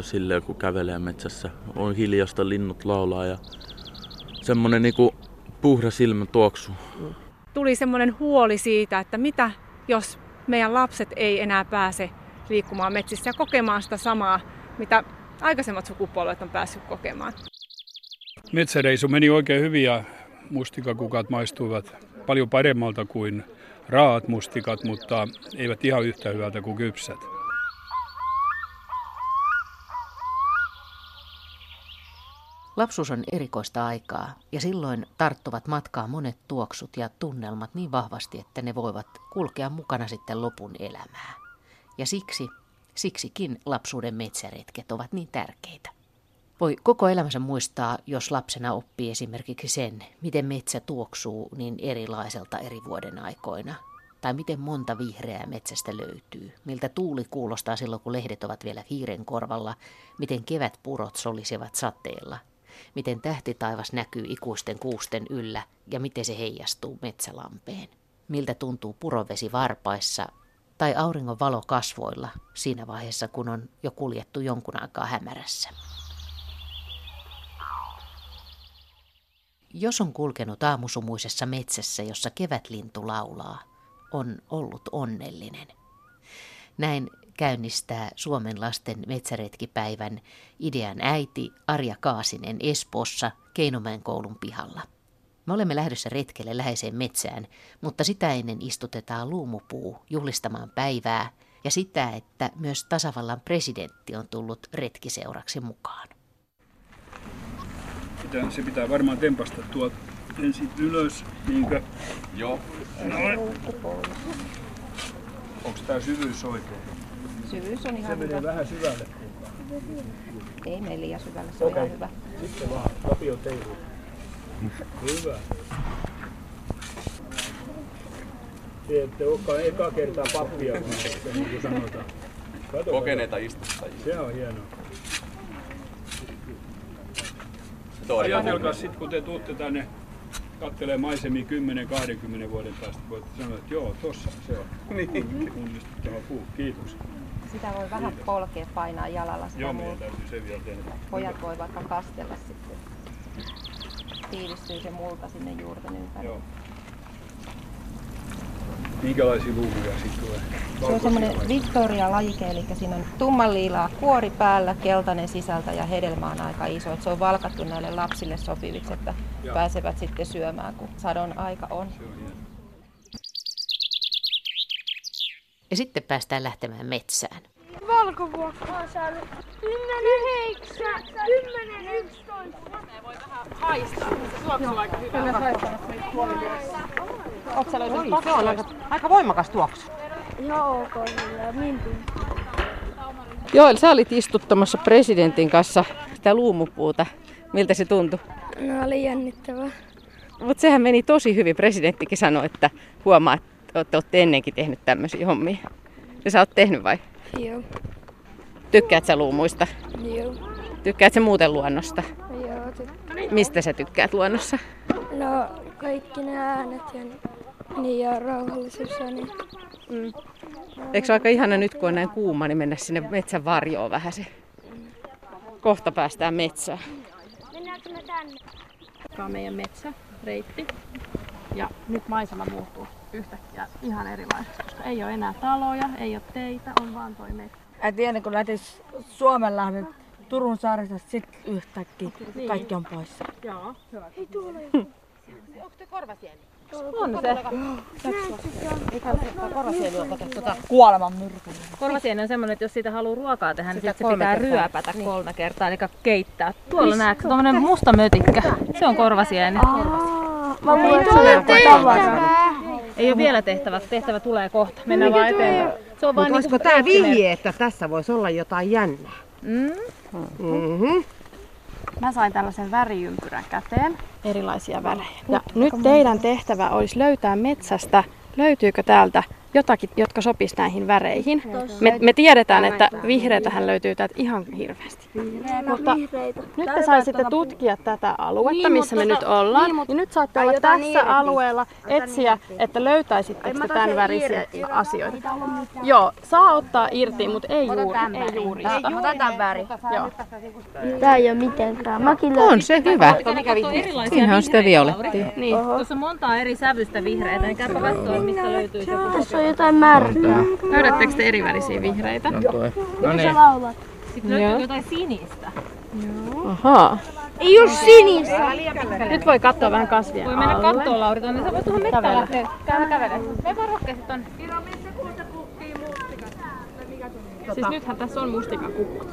silleen, kun kävelee metsässä. On hiljasta, linnut laulaa ja semmonen niinku puhdas ilman tuoksu. Tuli semmoinen huoli siitä, että mitä jos meidän lapset ei enää pääse liikkumaan metsissä ja kokemaan sitä samaa, mitä aikaisemmat sukupolvet on päässyt kokemaan. Metsäreisu meni oikein hyvin ja mustikakukat maistuivat paljon paremmalta kuin raat mustikat, mutta eivät ihan yhtä hyvältä kuin kypsät. Lapsuus on erikoista aikaa ja silloin tarttuvat matkaa monet tuoksut ja tunnelmat niin vahvasti, että ne voivat kulkea mukana sitten lopun elämää. Ja siksi, siksikin lapsuuden metsäretket ovat niin tärkeitä. Voi koko elämänsä muistaa, jos lapsena oppii esimerkiksi sen, miten metsä tuoksuu niin erilaiselta eri vuoden aikoina. Tai miten monta vihreää metsästä löytyy, miltä tuuli kuulostaa silloin, kun lehdet ovat vielä hiiren korvalla, miten kevätpurot solisevat sateella, miten tähtitaivas näkyy ikuisten kuusten yllä ja miten se heijastuu metsälampeen. Miltä tuntuu purovesi varpaissa tai auringon valo kasvoilla siinä vaiheessa, kun on jo kuljettu jonkun aikaa hämärässä. Jos on kulkenut aamusumuisessa metsässä, jossa kevätlintu laulaa, on ollut onnellinen. Näin käynnistää Suomen lasten metsäretkipäivän idean äiti Arja Kaasinen Espoossa Keinomäen koulun pihalla. Me olemme lähdössä retkelle läheiseen metsään, mutta sitä ennen istutetaan luumupuu juhlistamaan päivää ja sitä, että myös tasavallan presidentti on tullut retkiseuraksi mukaan pitää, se pitää varmaan tempasta tuolta ensin ylös, niinkö? Joo. Noin. Onko tämä syvyys oikein? Syvyys on ihan Se menee hyvä. vähän syvälle. Ei mene liian syvälle, se on Okei. ihan hyvä. Sitten vaan, Tapio teivuu. Hyvä. Te ette olekaan eka kertaa pappia, kun se niin kuin sanotaan. Kato, Kokeneita istuttajia. Se on hienoa. On Ajatelkaa sitten, kun te tuutte tänne kattelee maisemia 10-20 vuoden päästä, voitte sanoa, että joo, tossa se on. Niin. Onnistuttava puu, kiitos. Sitä voi vähän polkea painaa jalalla sitä Joo, meidän täytyy se vielä tehdä. Pojat voi vaikka kastella sitten. Tiivistyy se multa sinne juurten ympärille. Joo. Minkälaisia luukuja sitten tulee? Se on semmoinen Victoria-lajike, eli siinä on tummanliilaa kuori päällä, keltainen sisältä ja hedelmä on aika iso. Et se on valkattu näille lapsille sopiviksi, että Joo. pääsevät sitten syömään, kun sadon aika on. Se on hieno. Ja sitten päästään lähtemään metsään. Valkovuokko on saanut 10, 9, 10, 11. Se on aika, aika voimakas tuoksu. Joo, kyllä, minun Joel, sä olit istuttamassa presidentin kanssa sitä luumupuuta. Miltä se tuntui? No oli jännittävää. Mutta sehän meni tosi hyvin. Presidenttikin sanoi, että huomaa, että olette, olette ennenkin tehnyt tämmöisiä hommia. Ja sä oot tehnyt vai? Joo, Tykkäät sä luumuista? joo, Tykkäät sä muuten luonnosta? joo. ty- Mistä sä tykkäät luonnossa? No kaikki ne äänet ja niin ja rauhallisuus ja niin. Eikö se ole aika ihana nyt, kun on näin kuuma, niin mennä sinne metsän varjoon vähän se. Kohta päästään metsään. Mennäänkö me tänne? Tämä on meidän metsäreitti. Ja nyt maisema muuttuu yhtäkkiä ihan erilaiseksi, koska ei ole enää taloja, ei ole teitä, on vaan toi metsä. Et ennen kuin lähtis Suomenlahden Turun saaresta, sit yhtäkkiä kaikki on poissa. Joo, hyvä. Onko te korvasieni? On se. Korvasieni on kato tota kuoleman myrkyllä. Korvasieni on semmoinen, että jos siitä haluaa ruokaa tehdä, niin Sitä sit se pitää kertaa. ryöpätä kolme kertaa, eli keittää. Tuolla näetkö, tuommoinen musta mötikkä. Se on korvasieni. Mä voin tulla tehtävää. Ei ole vielä tehtävä, tehtävä tulee kohta. Mennään vaan eteenpäin. Se on vaan olisiko niinku tää merkki. vihje, että tässä voisi olla jotain jännää? Mm. Mm-hmm. Mä sain tällaisen väriympyrän käteen, erilaisia värejä. Ja nyt teidän tehtävä olisi löytää metsästä, löytyykö täältä jotakin, jotka sopis näihin väreihin. Me, me tiedetään, että vihreitähän löytyy täältä ihan hirveästi. Mutta nyt te saisitte tutkia tätä aluetta, missä me nyt ollaan. Niin nyt saatte olla tässä alueella etsiä, että löytäisittekö te tämän värisiä asioita. Joo, saa ottaa irti, mutta ei juuri, ei juurista. Otetaan väri. Joo. Tää ei oo mitenkään. Mäkin On se hyvä. Siinä on sitä violettia. Niin. Tuossa on montaa eri sävystä vihreitä, niin käypä katsoa, mistä löytyy se. Tässä on jotain märkää. Löydättekö te eri värisiä vihreitä? No niin. laulat? Sitten löytyy jotain sinistä. Ahaa. Ei oo sinistä. Nyt voi katsoa vähän kasvien Voi mennä alle. kattoo Lauri tonne, sä voit tuohon mettään lähteä. Käydä kävele. Me vaan rohkeasti tonne. Siis nythän tässä on mustikan kukkut.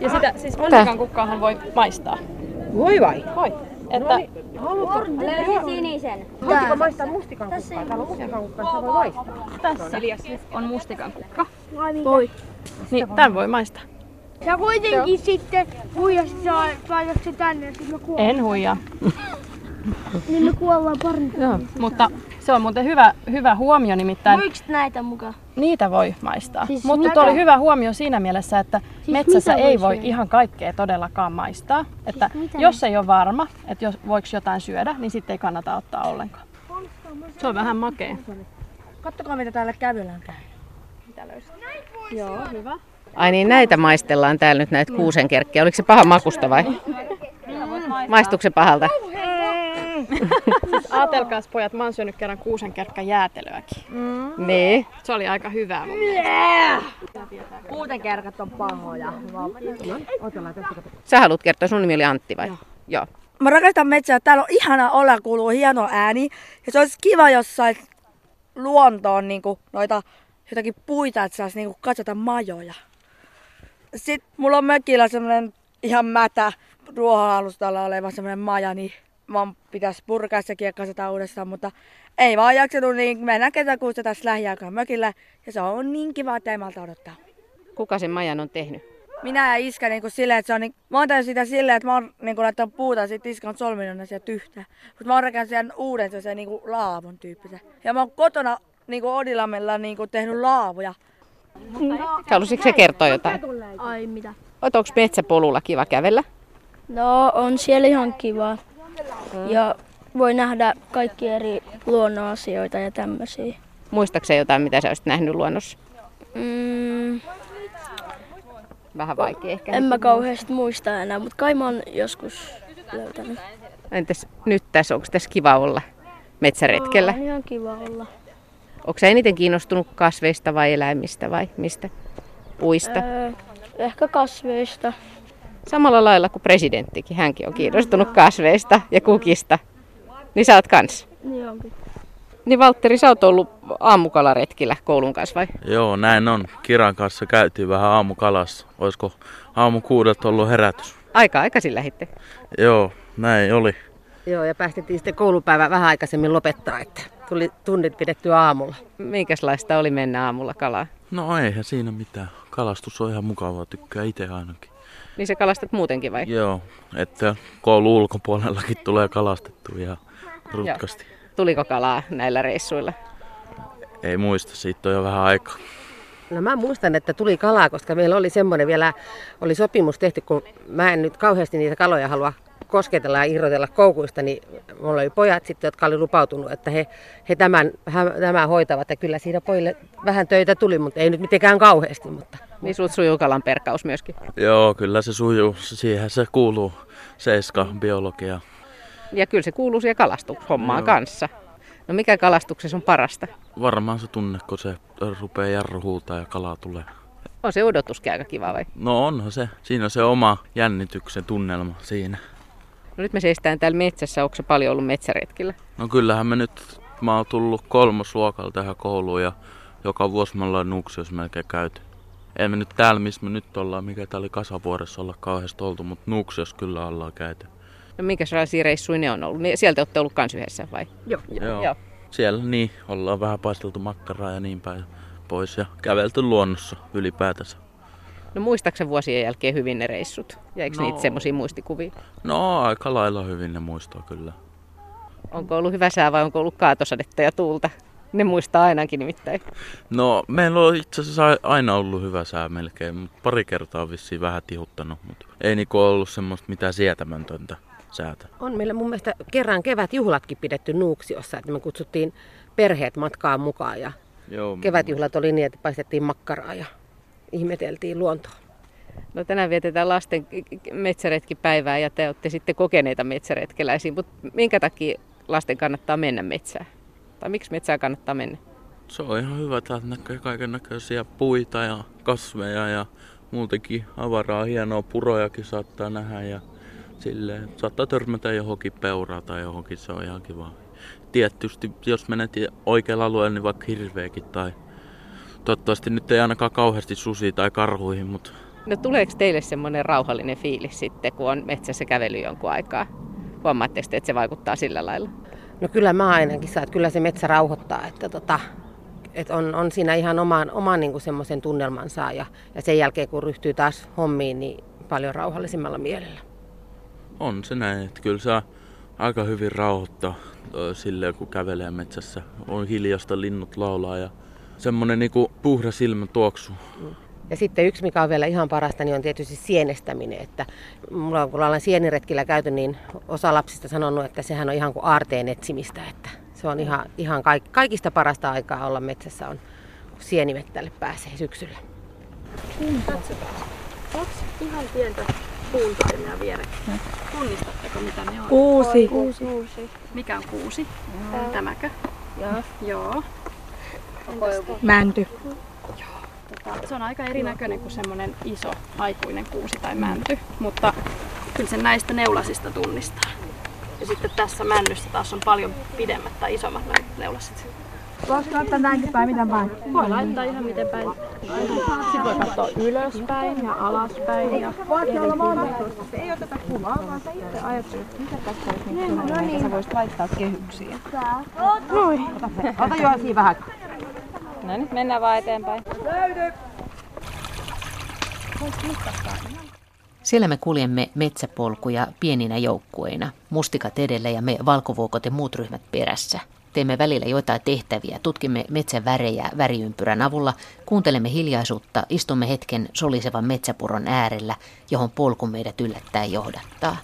Ja sitä, siis mustikan kukkaahan voi maistaa. Voi vai? Voi. Että Löysin sinisen. Voitko maistaa mustikan kukkaa? Täällä on mustikan kukkaa, sitä voi maistaa. tässä on mustikan kukka. Voi. Niin, tämän voi maistaa. Sä kuitenkin sitten huijasit sä laitat se tänne ja sitten me kuollaan. En huijaa. Niin me kuollaan parin. Joo. Mutta se on muuten hyvä, hyvä huomio nimittäin. Voiko näitä mukaan? Niitä voi maistaa. Siis Mutta mitä? tuo oli hyvä huomio siinä mielessä, että Siis metsässä mitä ei voi syödä? ihan kaikkea todellakaan maistaa. Että mitä? jos ei ole varma, että jos voiko jotain syödä, niin sitten ei kannata ottaa ollenkaan. Se on vähän makea. Kattokaa mitä täällä kävellään käy. Joo, hyvä. Ai niin, näitä maistellaan täällä nyt näitä kuusenkerkkiä. Oliko se paha makusta vai? Maistuuko se pahalta? Siis ajatelkaas pojat, mä oon syönyt kerran kuusenkerkkä jäätelöäkin. Niin. Se oli aika hyvää mun mielestä. Kuutenkärkät on pahoja. Sä haluat kertoa, sun nimi oli Antti vai? Joo. Joo. Mä rakastan metsää. Täällä on ihana olla, kuuluu hieno ääni. Ja se olisi kiva, jos sais luontoon niinku noita jotakin puita, että saisi niinku katsota majoja. Sitten mulla on mökillä semmonen ihan mätä ruohonalustalla oleva semmonen maja, niin vaan pitäisi purkaa se kiekkaseta uudestaan, mutta ei vaan jaksanut, niin mennään kesäkuussa tässä lähiaikaan mökillä. Ja se on niin kiva, että ei malta odottaa. Kuka sen majan on tehnyt? Minä ja iskä niinku silleen, että se on niin, mä oon tehnyt sitä silleen, että mä oon niinku laittanut puuta sit iskä on solminut ne sieltä yhtään. Mutta mä oon rakennut sen uuden sellaisen niinku laavun tyyppisen. Ja mä oon kotona niinku Odilamella niinku tehnyt laavuja. Halusitko se kertoa jotain? Ai mitä? Oot, onko metsäpolulla kiva kävellä? No on siellä ihan kiva. Ja voi nähdä kaikki eri luonnonasioita ja tämmöisiä. Muistaaksä jotain, mitä sä olisit nähnyt luonnossa? Mm, Vähän vaikea ehkä. en mä kauheasti muista enää, mutta kai mä oon joskus löytänyt. Entäs nyt tässä, onko tässä kiva olla metsäretkellä? On ihan kiva olla. Onko sä eniten kiinnostunut kasveista vai eläimistä vai mistä? Puista? Öö, ehkä kasveista. Samalla lailla kuin presidenttikin, hänkin on kiinnostunut kasveista ja kukista. Niin sä oot kans. Niin onkin. Niin Valtteri, sä oot ollut aamukalaretkillä koulun kanssa vai? Joo, näin on. Kiran kanssa käytiin vähän aamukalassa. Olisiko aamu kuudelta ollut herätys? Aika aikaisin lähitte. Joo, näin oli. Joo, ja päästettiin sitten koulupäivä vähän aikaisemmin lopettaa, että tuli tunnit pidettyä aamulla. Minkälaista oli mennä aamulla kalaa? No eihän siinä mitään. Kalastus on ihan mukavaa, tykkää itse ainakin. Niin sä kalastat muutenkin vai? Joo, että koulu ulkopuolellakin tulee kalastettu ihan rutkasti. Tuliko kalaa näillä reissuilla? Ei muista, siitä on jo vähän aikaa. No mä muistan, että tuli kalaa, koska meillä oli semmoinen vielä, oli sopimus tehty, kun mä en nyt kauheasti niitä kaloja halua kosketella ja irrotella koukuista, niin mulla oli pojat sitten, jotka oli lupautunut, että he, he tämän, tämän hoitavat. Ja kyllä siinä pojille vähän töitä tuli, mutta ei nyt mitenkään kauheasti. Mutta. Niin sut sujuu kalan perkaus myöskin. Joo, kyllä se sujuu. Siihen se kuuluu seiska biologia. Ja kyllä se kuuluu siihen kalastushommaan Joo. kanssa. No mikä kalastuksessa on parasta? Varmaan se tunne, kun se rupeaa jarru huutaa ja kala tulee. On se odotuskin aika kiva vai? No onhan se. Siinä on se oma jännityksen tunnelma siinä. No nyt me seistään täällä metsässä. Onko se paljon ollut metsäretkillä? No kyllähän me nyt, mä oon tullut kolmosluokalla tähän kouluun ja joka vuosi me ollaan Nuuksiossa melkein käyty. Ei me nyt täällä, missä me nyt ollaan, mikä tää oli kasavuoressa olla kauheasti oltu, mutta Nuuksiossa kyllä ollaan käyty. No minkälaisia reissuja ne on ollut? Niin Sieltä olette ollut kans yhdessä vai? Joo. Joo. Joo. Siellä niin, ollaan vähän paisteltu makkaraa ja niin päin pois ja kävelty luonnossa ylipäätänsä. No muistaaksä vuosien jälkeen hyvin ne reissut? Ja eikö No. niitä semmoisia muistikuvia? No aika lailla hyvin ne muistaa kyllä. Onko ollut hyvä sää vai onko ollut kaatosadetta ja tuulta? Ne muistaa ainakin nimittäin. No, meillä on itse asiassa aina ollut hyvä sää melkein, mutta pari kertaa on vissiin vähän tihuttanut, mutta ei niinku ollut semmoista mitään sietämäntöntä säätä. On meillä mun mielestä kerran kevätjuhlatkin pidetty Nuuksiossa, että me kutsuttiin perheet matkaan mukaan ja Joo, kevätjuhlat oli niin, että paistettiin makkaraa ja ihmeteltiin luontoa. No tänään vietetään lasten metsäretkipäivää ja te olette sitten kokeneita metsäretkeläisiä, mutta minkä takia lasten kannattaa mennä metsään? Tai miksi metsään kannattaa mennä? Se on ihan hyvä, että näkee kaiken näköisiä puita ja kasveja ja muutenkin avaraa hienoa purojakin saattaa nähdä ja silleen, saattaa törmätä johonkin peuraa tai johonkin, se on ihan kiva. Tietysti, jos menet oikealla alueella, niin vaikka hirveäkin tai toivottavasti nyt ei ainakaan kauheasti susi tai karhuihin, mutta No tuleeko teille semmoinen rauhallinen fiilis sitten, kun on metsässä kävely jonkun aikaa? Huomaatteko te, että se vaikuttaa sillä lailla? No kyllä mä ainakin saan, että kyllä se metsä rauhoittaa, että, tota, että on, on siinä ihan oman, oman niin kuin semmoisen tunnelmansa ja, ja sen jälkeen kun ryhtyy taas hommiin, niin paljon rauhallisimmalla mielellä. On se näin, että kyllä saa aika hyvin rauhoittaa silleen, kun kävelee metsässä. On hiljasta, linnut laulaa ja semmoinen niinku puhdas ilman tuoksu. Mm. Ja sitten yksi, mikä on vielä ihan parasta, niin on tietysti sienestäminen. Että mulla, kun ollaan sieniretkillä käyty, niin osa lapsista sanonut, että sehän on ihan kuin aarteen etsimistä. Että se on ihan, ihan kaik, kaikista parasta aikaa olla metsässä, on, kun sienimettälle pääsee syksyllä. Katsotaan. Kaksi ihan pientä puuntaimia vierekkäin. Tunnistatteko mitä ne on? Kuusi. Kuusi. kuusi. Mikä on kuusi? Joo. Tämäkö? Joo. Joo. Mänty. Tota, se on aika erinäköinen kuin semmoinen iso aikuinen kuusi tai mänty, mutta kyllä sen näistä neulasista tunnistaa. Ja sitten tässä männyssä taas on paljon pidemmät tai isommat neulasit. Voisiko laittaa näinkin päin, miten päin? Voi laittaa ihan miten päin. Sitten voi katsoa ylöspäin ja alaspäin. Ja Voisi olla mahdollisuus. Ei oteta kuvaa, vaan sä itse ajattelet, mitä tässä olisi niin no, niin. sä voisit laittaa kehyksiä. Noin. Ota, ota jo siinä vähän. No nyt mennään vaan eteenpäin. Siellä me kuljemme metsäpolkuja pieninä joukkueina, mustikat edellä ja me valkovuokot ja muut ryhmät perässä. Teemme välillä joitain tehtäviä, tutkimme metsän värejä väriympyrän avulla, kuuntelemme hiljaisuutta, istumme hetken solisevan metsäpuron äärellä, johon polku meidät yllättäen johdattaa.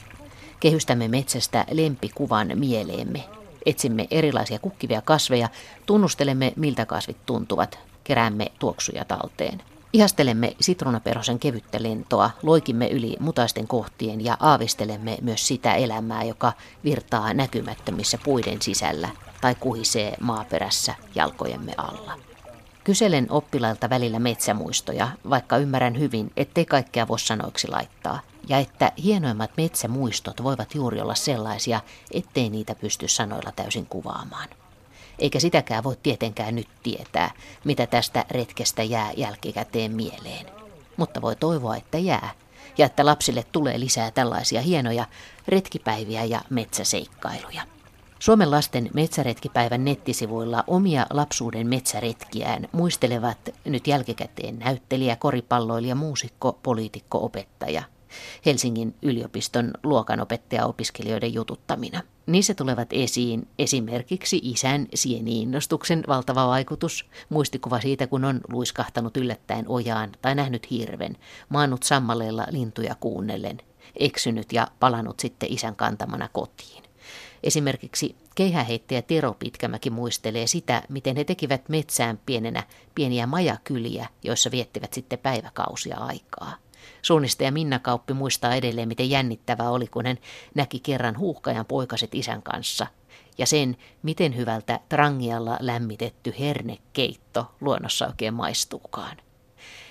Kehystämme metsästä lempikuvan mieleemme. Etsimme erilaisia kukkivia kasveja, tunnustelemme miltä kasvit tuntuvat, keräämme tuoksuja talteen. Ihastelemme sitruunaperhosen kevyttä lentoa, loikimme yli mutaisten kohtien ja aavistelemme myös sitä elämää, joka virtaa näkymättömissä puiden sisällä tai kuhisee maaperässä jalkojemme alla. Kyselen oppilailta välillä metsämuistoja, vaikka ymmärrän hyvin, ettei kaikkea voi sanoiksi laittaa, ja että hienoimmat metsämuistot voivat juuri olla sellaisia, ettei niitä pysty sanoilla täysin kuvaamaan eikä sitäkään voi tietenkään nyt tietää, mitä tästä retkestä jää jälkikäteen mieleen. Mutta voi toivoa, että jää, ja että lapsille tulee lisää tällaisia hienoja retkipäiviä ja metsäseikkailuja. Suomen lasten metsäretkipäivän nettisivuilla omia lapsuuden metsäretkiään muistelevat nyt jälkikäteen näyttelijä, koripalloilija, muusikko, poliitikko, opettaja – Helsingin yliopiston luokanopettaja-opiskelijoiden jututtamina. Niissä tulevat esiin esimerkiksi isän sieniinnostuksen valtava vaikutus, muistikuva siitä, kun on luiskahtanut yllättäen ojaan tai nähnyt hirven, maannut sammaleella lintuja kuunnellen, eksynyt ja palannut sitten isän kantamana kotiin. Esimerkiksi keihäheittäjä Tero Pitkämäki muistelee sitä, miten he tekivät metsään pienenä pieniä majakyliä, joissa viettivät sitten päiväkausia aikaa. Suunnistaja Minna Kauppi muistaa edelleen, miten jännittävää oli, kun hän näki kerran huuhkajan poikaset isän kanssa. Ja sen, miten hyvältä trangialla lämmitetty hernekeitto luonnossa oikein maistuukaan.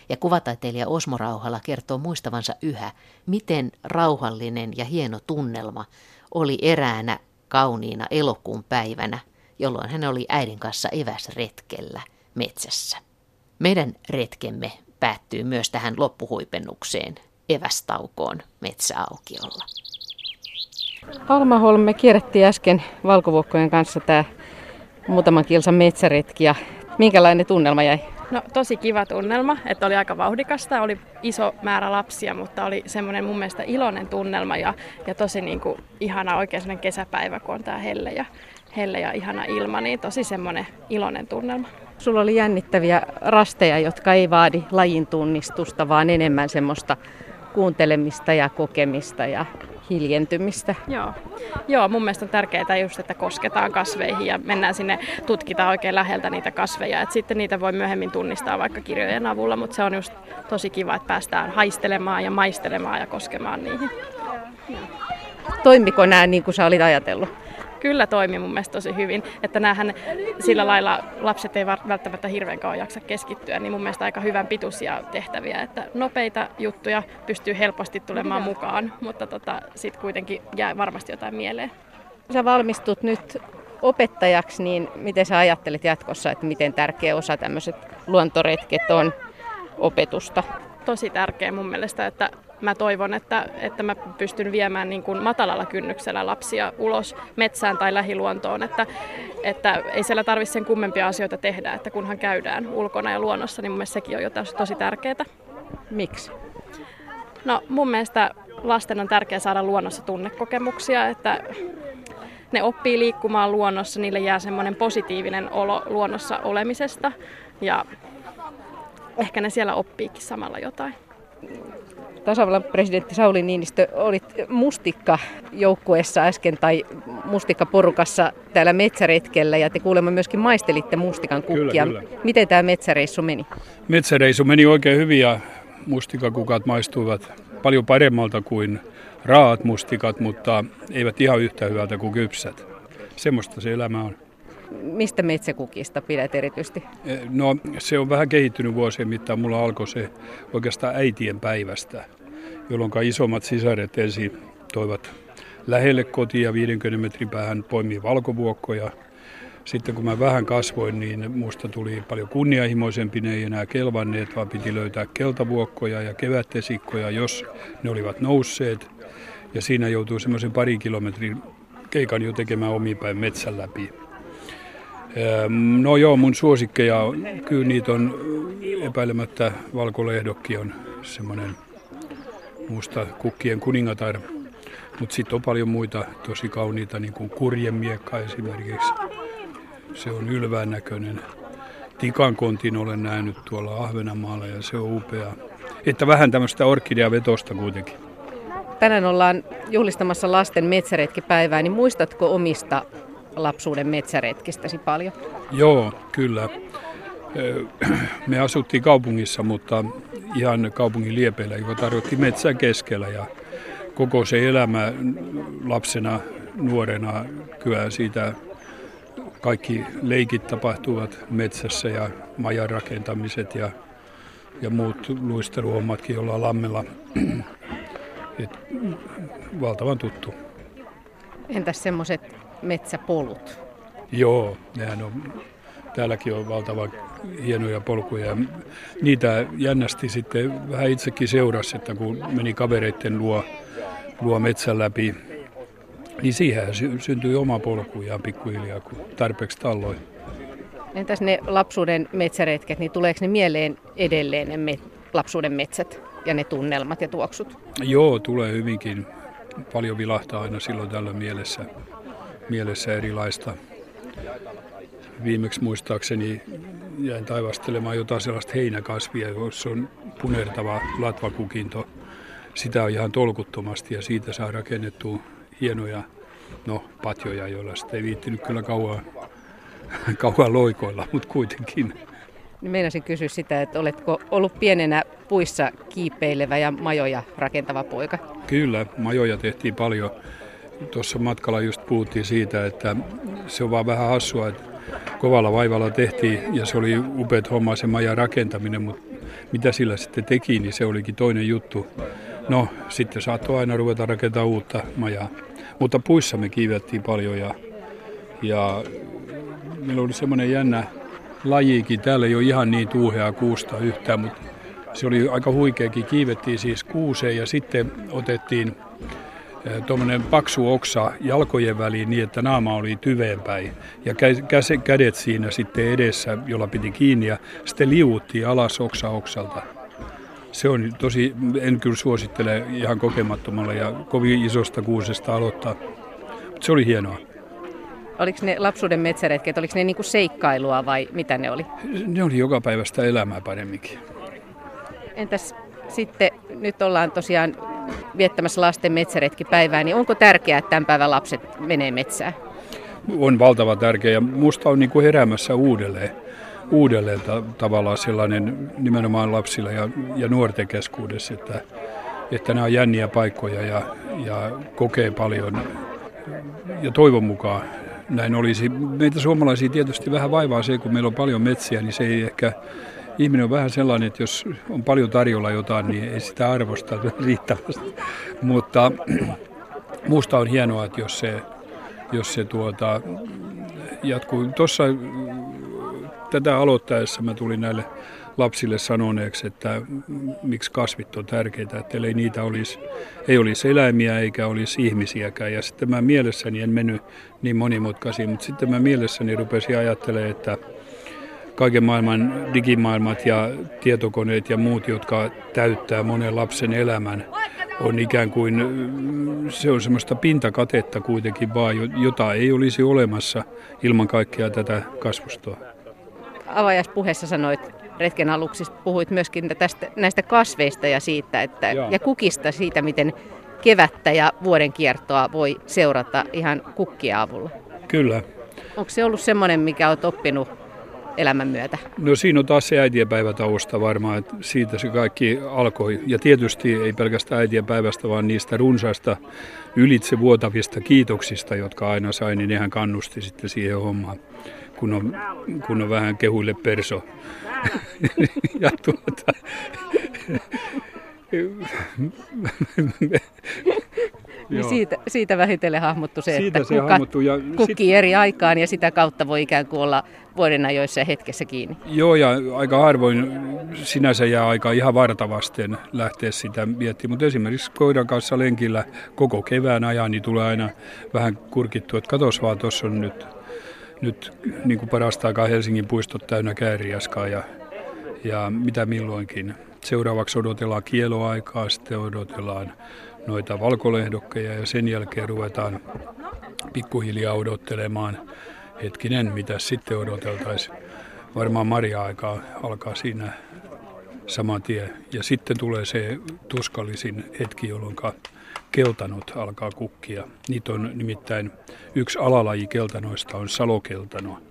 Ja kuvataiteilija Osmo Rauhala kertoo muistavansa yhä, miten rauhallinen ja hieno tunnelma oli eräänä kauniina elokuun päivänä, jolloin hän oli äidin kanssa eväsretkellä metsässä. Meidän retkemme päättyy myös tähän loppuhuipennukseen evästaukoon metsäaukiolla. Almaholm, me kierrettiin äsken valkovuokkojen kanssa tämä muutaman kilsan metsäretki ja minkälainen tunnelma jäi? No tosi kiva tunnelma, että oli aika vauhdikasta, oli iso määrä lapsia, mutta oli semmoinen mun mielestä iloinen tunnelma ja, ja tosi niin kuin ihana oikein sellainen kesäpäivä, kun on tää helle ja helle ja ihana ilma, niin tosi semmoinen iloinen tunnelma. Sulla oli jännittäviä rasteja, jotka ei vaadi lajin tunnistusta, vaan enemmän semmoista kuuntelemista ja kokemista ja hiljentymistä. Joo. Joo, mun mielestä on tärkeää just, että kosketaan kasveihin ja mennään sinne, tutkitaan oikein läheltä niitä kasveja. Et sitten niitä voi myöhemmin tunnistaa vaikka kirjojen avulla, mutta se on just tosi kiva, että päästään haistelemaan ja maistelemaan ja koskemaan niihin. Toimiko nämä niin kuin sä olit ajatellut? Kyllä toimi mun mielestä tosi hyvin. Että näähän sillä lailla lapset ei välttämättä hirveän kauan jaksa keskittyä, niin mun mielestä aika hyvän pituisia tehtäviä. Että nopeita juttuja pystyy helposti tulemaan mukaan, mutta tota, sitten kuitenkin jää varmasti jotain mieleen. Sä valmistut nyt opettajaksi, niin miten sä ajattelet jatkossa, että miten tärkeä osa tämmöiset luontoretket on opetusta? Tosi tärkeä mun mielestä, että mä toivon, että, että mä pystyn viemään niin kuin matalalla kynnyksellä lapsia ulos metsään tai lähiluontoon, että, että ei siellä tarvitse sen kummempia asioita tehdä, että kunhan käydään ulkona ja luonnossa, niin mun mielestä sekin on jo tosi tärkeää. Miksi? No mun mielestä lasten on tärkeää saada luonnossa tunnekokemuksia, että ne oppii liikkumaan luonnossa, niille jää semmoinen positiivinen olo luonnossa olemisesta ja ehkä ne siellä oppiikin samalla jotain tasavallan presidentti Sauli Niinistö, olit mustikka joukkueessa äsken tai mustikkaporukassa täällä metsäretkellä ja te kuulemma myöskin maistelitte mustikan kukkia. Kyllä, kyllä. Miten tämä metsäreissu meni? Metsäreissu meni oikein hyvin ja mustikakukat maistuivat paljon paremmalta kuin raat mustikat, mutta eivät ihan yhtä hyvältä kuin kypsät. Semmoista se elämä on. Mistä metsäkukista pidät erityisesti? E, no se on vähän kehittynyt vuosien mittaan. Mulla alkoi se oikeastaan äitien päivästä, jolloin isommat sisaret ensin toivat lähelle kotia 50 metrin päähän poimii valkovuokkoja. Sitten kun mä vähän kasvoin, niin musta tuli paljon kunnianhimoisempi. Ne ei enää kelvanneet, vaan piti löytää keltavuokkoja ja kevättesikkoja, jos ne olivat nousseet. Ja siinä joutuu semmoisen pari kilometrin keikan jo tekemään omipäin metsän läpi. No joo, mun suosikkeja, kyllä niitä on epäilemättä valkolehdokki on semmoinen musta kukkien kuningatar. Mutta sitten on paljon muita tosi kauniita, niin kuin kurjemiekka esimerkiksi. Se on ylvään näköinen. Tikankontin olen nähnyt tuolla Ahvenanmaalla ja se on upea. Että vähän tämmöistä orkideavetosta kuitenkin. Tänään ollaan juhlistamassa lasten metsäretkipäivää, niin muistatko omista lapsuuden metsäretkistäsi paljon? Joo, kyllä. Me asuttiin kaupungissa, mutta ihan kaupungin liepeillä, joka tarjotti metsää keskellä ja koko se elämä lapsena, nuorena, kyllä siitä kaikki leikit tapahtuvat metsässä ja majan rakentamiset ja, ja muut luisteluhommatkin ollaan lammella. Et, valtavan tuttu. Entäs semmoiset metsäpolut? Joo, nehän on, täälläkin on valtavan hienoja polkuja. Niitä jännästi sitten vähän itsekin seurasi, että kun meni kavereiden luo, luo metsän läpi, niin siihen sy- syntyi oma polku ja pikkuhiljaa, kun tarpeeksi talloi. Entäs ne lapsuuden metsäretket, niin tuleeko ne mieleen edelleen ne met- lapsuuden metsät ja ne tunnelmat ja tuoksut? Joo, tulee hyvinkin. Paljon vilahtaa aina silloin tällä mielessä mielessä erilaista. Viimeksi muistaakseni jäin taivastelemaan jotain sellaista heinäkasvia, jossa on punertava latvakukinto. Sitä on ihan tolkuttomasti ja siitä saa rakennettua hienoja no, patjoja, joilla sitten ei viittinyt kyllä kauan, kauan loikoilla, mutta kuitenkin. Niin meinasin kysyä sitä, että oletko ollut pienenä puissa kiipeilevä ja majoja rakentava poika? Kyllä, majoja tehtiin paljon tuossa matkalla just puhuttiin siitä, että se on vaan vähän hassua, että kovalla vaivalla tehtiin ja se oli upeat homma se majan rakentaminen, mutta mitä sillä sitten teki, niin se olikin toinen juttu. No, sitten saattoi aina ruveta rakentamaan uutta majaa. Mutta puissa me kiivettiin paljon ja, ja meillä oli semmoinen jännä lajiikin. Täällä ei ole ihan niin tuuheaa kuusta yhtään, mutta se oli aika huikeakin. Kiivettiin siis kuuseen ja sitten otettiin tuommoinen paksu oksa jalkojen väliin niin, että naama oli tyveenpäin ja kädet siinä sitten edessä, jolla piti kiinni ja sitten liuuttiin alas oksa oksalta. Se on tosi, en kyllä suosittele ihan kokemattomalle ja kovin isosta kuusesta aloittaa, mutta se oli hienoa. Oliko ne lapsuuden metsäretket, oliko ne niinku seikkailua vai mitä ne oli? Ne oli joka päivästä elämää paremminkin. Entäs sitten, nyt ollaan tosiaan viettämässä lasten metsäretkipäivää, niin onko tärkeää, että tämän päivän lapset menee metsään? On valtava tärkeä ja musta on niin kuin heräämässä uudelleen, uudelleen ta- tavallaan sellainen nimenomaan lapsilla ja, ja nuorten keskuudessa, että, että nämä on jänniä paikkoja ja, ja kokee paljon ja toivon mukaan näin olisi. Meitä suomalaisia tietysti vähän vaivaa se, kun meillä on paljon metsiä, niin se ei ehkä ihminen on vähän sellainen, että jos on paljon tarjolla jotain, niin ei sitä arvosta riittävästi. Mutta musta on hienoa, että jos se, jos se tuota, jatkuu. Tuossa tätä aloittaessa mä tulin näille lapsille sanoneeksi, että miksi kasvit on tärkeitä, että ei niitä olisi, ei olisi eläimiä eikä olisi ihmisiäkään. Ja sitten mä mielessäni en mennyt niin monimutkaisiin, mutta sitten mä mielessäni rupesin ajattelemaan, että kaiken maailman digimaailmat ja tietokoneet ja muut, jotka täyttää monen lapsen elämän, on ikään kuin, se on semmoista pintakatetta kuitenkin vaan, jota ei olisi olemassa ilman kaikkea tätä kasvustoa. Avajaispuheessa sanoit retken aluksi, puhuit myöskin tästä, näistä kasveista ja siitä, että, ja kukista siitä, miten kevättä ja vuoden kiertoa voi seurata ihan kukkien avulla. Kyllä. Onko se ollut semmoinen, mikä olet oppinut elämän myötä? No siinä on taas se äitienpäivätausta varmaan, että siitä se kaikki alkoi. Ja tietysti ei pelkästään äitienpäivästä, vaan niistä runsaista ylitse vuotavista kiitoksista, jotka aina sai, niin nehän kannusti sitten siihen hommaan, kun on, kun on vähän kehuille perso. ja tuota, niin siitä, siitä vähitellen hahmottu se, siitä että se kukat ja kukkii sit... eri aikaan ja sitä kautta voi ikään kuin olla vuoden ajoissa ja hetkessä kiinni. Joo, ja aika harvoin sinänsä jää aika ihan vartavasten lähteä sitä miettimään, mutta esimerkiksi koiran kanssa lenkillä koko kevään ajan, niin tulee aina vähän kurkittua, että katos vaan, tuossa on nyt, nyt niin kuin parasta aikaa Helsingin puistot täynnä kääriäskaa ja, ja mitä milloinkin. Seuraavaksi odotellaan kieloaikaa, sitten odotellaan noita valkolehdokkeja ja sen jälkeen ruvetaan pikkuhiljaa odottelemaan. Hetkinen, mitä sitten odoteltaisiin. Varmaan Maria-aikaa alkaa siinä saman tien. Ja sitten tulee se tuskallisin hetki, jolloin keltanot alkaa kukkia. Niitä on nimittäin yksi alalaji keltanoista on salokeltano.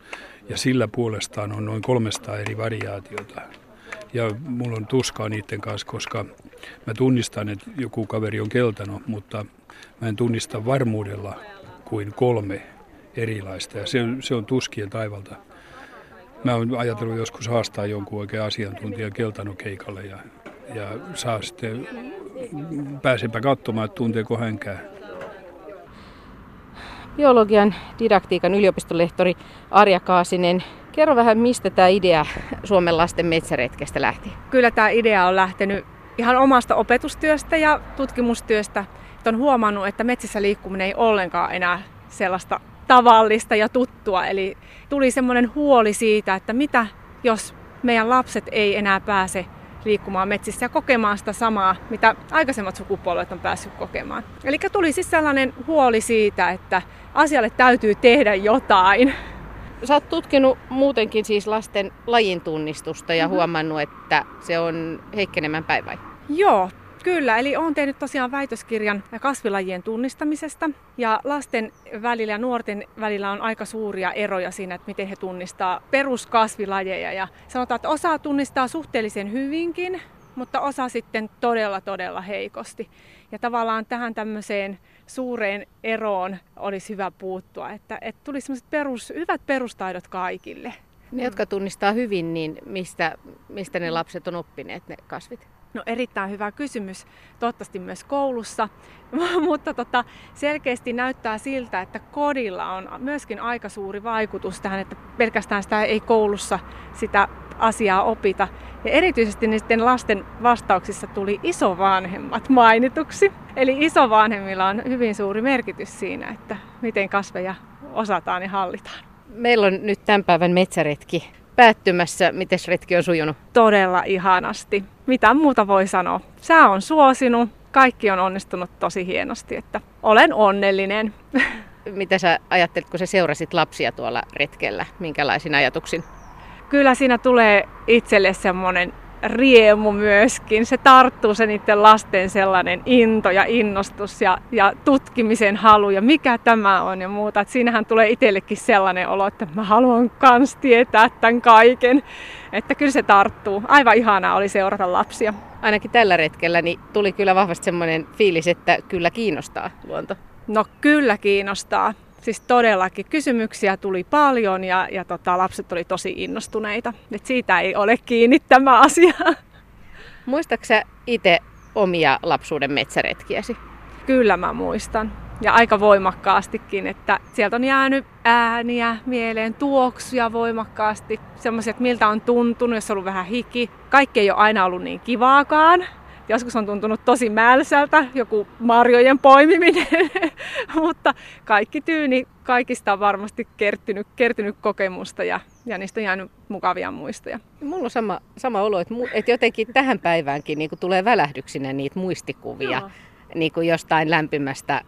Ja sillä puolestaan on noin 300 eri variaatiota. Ja mulla on tuskaa niiden kanssa, koska mä tunnistan, että joku kaveri on keltano, mutta mä en tunnista varmuudella kuin kolme erilaista. Ja se, se on tuskien taivalta. Mä oon ajatellut joskus haastaa jonkun oikein asiantuntijan keltanokeikalle ja, ja saa sitten, pääsepä katsomaan, että tunteeko hänkään. Biologian didaktiikan yliopistolehtori Arja Kaasinen, kerro vähän, mistä tämä idea Suomen lasten metsäretkestä lähti? Kyllä tämä idea on lähtenyt ihan omasta opetustyöstä ja tutkimustyöstä. Että on huomannut, että metsissä liikkuminen ei ollenkaan enää sellaista tavallista ja tuttua. Eli tuli semmoinen huoli siitä, että mitä jos meidän lapset ei enää pääse liikkumaan metsissä ja kokemaan sitä samaa, mitä aikaisemmat sukupolvet on päässyt kokemaan. Eli tuli siis sellainen huoli siitä, että asialle täytyy tehdä jotain. Sä oot tutkinut muutenkin siis lasten lajin tunnistusta ja mm-hmm. huomannut, että se on heikkenemään päivä. Joo, Kyllä, eli olen tehnyt tosiaan väitöskirjan kasvilajien tunnistamisesta. Ja lasten välillä ja nuorten välillä on aika suuria eroja siinä, että miten he tunnistaa peruskasvilajeja. Ja sanotaan, että osa tunnistaa suhteellisen hyvinkin, mutta osa sitten todella, todella heikosti. Ja tavallaan tähän tämmöiseen suureen eroon olisi hyvä puuttua, että, että tulisi perus, hyvät perustaidot kaikille. Ne, jotka tunnistaa hyvin, niin mistä, mistä ne lapset on oppineet ne kasvit? No erittäin hyvä kysymys, toivottavasti myös koulussa, mutta tota, selkeästi näyttää siltä, että kodilla on myöskin aika suuri vaikutus tähän, että pelkästään sitä ei koulussa sitä asiaa opita. Ja erityisesti niiden lasten vastauksissa tuli isovanhemmat mainituksi. Eli isovanhemmilla on hyvin suuri merkitys siinä, että miten kasveja osataan ja hallitaan. Meillä on nyt tämän päivän metsäretki päättymässä. Miten retki on sujunut? Todella ihanasti. Mitä muuta voi sanoa? Sää on suosinut, kaikki on onnistunut tosi hienosti, että olen onnellinen. mitä sä ajattelit, kun sä seurasit lapsia tuolla retkellä? Minkälaisin ajatuksin? Kyllä siinä tulee itselle semmoinen riemu myöskin. Se tarttuu se niiden lasten sellainen into ja innostus ja, ja tutkimisen halu ja mikä tämä on ja muuta. Et siinähän tulee itsellekin sellainen olo, että mä haluan kans tietää tämän kaiken. Että kyllä se tarttuu. Aivan ihanaa oli seurata lapsia. Ainakin tällä retkellä niin tuli kyllä vahvasti semmoinen fiilis, että kyllä kiinnostaa luonto. No kyllä kiinnostaa. Siis todellakin kysymyksiä tuli paljon ja, ja tota, lapset oli tosi innostuneita. Et siitä ei ole kiinni tämä asia. Muistatko itse omia lapsuuden metsäretkiäsi? Kyllä mä muistan. Ja aika voimakkaastikin, että sieltä on jäänyt ääniä mieleen, tuoksuja voimakkaasti, semmoisia, että miltä on tuntunut, jos on ollut vähän hiki. Kaikki ei ole aina ollut niin kivaakaan, Joskus on tuntunut tosi mälsältä, joku marjojen poimiminen, mutta kaikki tyyni, kaikista on varmasti kertynyt, kertynyt kokemusta ja, ja niistä on jäänyt mukavia muistoja. Mulla on sama, sama olo, että, että jotenkin tähän päiväänkin niin tulee välähdyksinä niitä muistikuvia niin kuin jostain lämpimästä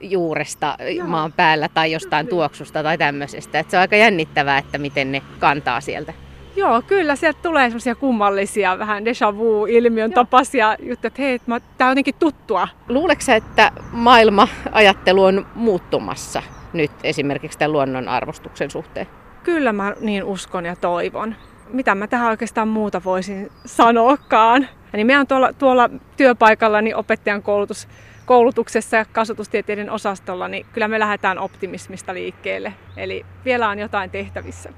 juuresta Joo. maan päällä tai jostain tuoksusta tai tämmöisestä. Että se on aika jännittävää, että miten ne kantaa sieltä. Joo, kyllä sieltä tulee semmoisia kummallisia, vähän déjà vu-ilmiön tapaisia juttuja, että hei, tämä on jotenkin tuttua. Luuleeko että maailma-ajattelu on muuttumassa nyt esimerkiksi tämän luonnon arvostuksen suhteen? Kyllä mä niin uskon ja toivon. Mitä mä tähän oikeastaan muuta voisin sanoakaan. Eli meidän tuolla, tuolla työpaikalla niin opettajan koulutus, koulutuksessa ja kasvatustieteiden osastolla, niin kyllä me lähdetään optimismista liikkeelle. Eli vielä on jotain tehtävissä.